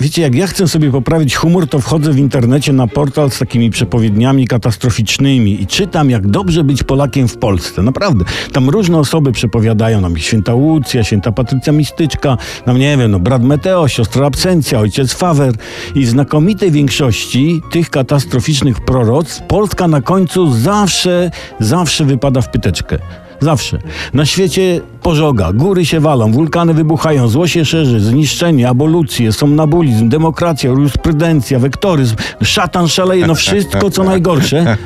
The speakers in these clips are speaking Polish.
Wiecie, jak ja chcę sobie poprawić humor, to wchodzę w internecie na portal z takimi przepowiedniami katastroficznymi i czytam, jak dobrze być Polakiem w Polsce. Naprawdę. Tam różne osoby przepowiadają nam święta Łucja, święta Patrycja Mistyczka, nam nie wiem, no brat Meteo, siostra Absencja, ojciec Fawer. I w znakomitej większości tych katastroficznych proroc Polska na końcu zawsze, zawsze wypada w pyteczkę. Zawsze. Na świecie pożoga, góry się walą, wulkany wybuchają, zło się szerzy, zniszczenie, abolucje, somnambulizm, demokracja, jurysprudencja, wektoryzm, szatan szaleje, no wszystko co najgorsze.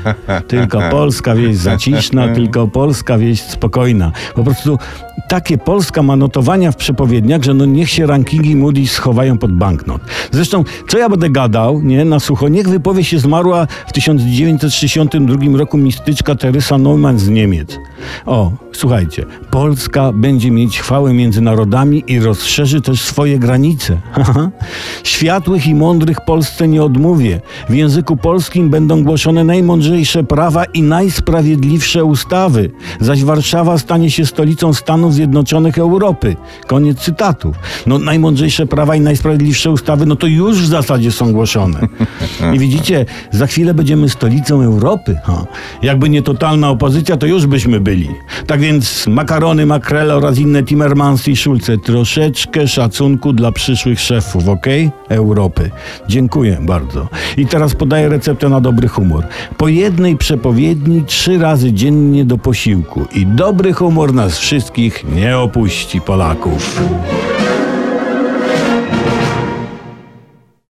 Tylko polska wieś zaciszna, tylko polska wieś spokojna. Po prostu takie Polska ma notowania w przepowiedniach, że no niech się rankingi Moody's schowają pod banknot. Zresztą, co ja będę gadał, nie, na sucho, niech wypowie się zmarła w 1962 roku mistyczka Teresa Neumann z Niemiec. O, słuchajcie, Polska będzie mieć chwałę między narodami i rozszerzy też swoje granice. Światłych i mądrych Polsce nie odmówię. W języku polskim będą głoszone najmądrzejsze prawa i najsprawiedliwsze ustawy, zaś Warszawa stanie się stolicą Stanów Zjednoczonych Europy. Koniec cytatów. No najmądrzejsze prawa i najsprawiedliwsze ustawy, no to już w zasadzie są głoszone. I widzicie, za chwilę będziemy stolicą Europy. Ha. Jakby nie totalna opozycja, to już byśmy byli. Tak więc makarony, makrele oraz inne Timmermansy i Schulze, troszeczkę szacunku dla przyszłych szefów, ok? Europy. Dziękuję bardzo. I teraz podaję receptę na dobry humor. Po jednej przepowiedni trzy razy dziennie do posiłku. I dobry humor nas wszystkich nie opuści, Polaków.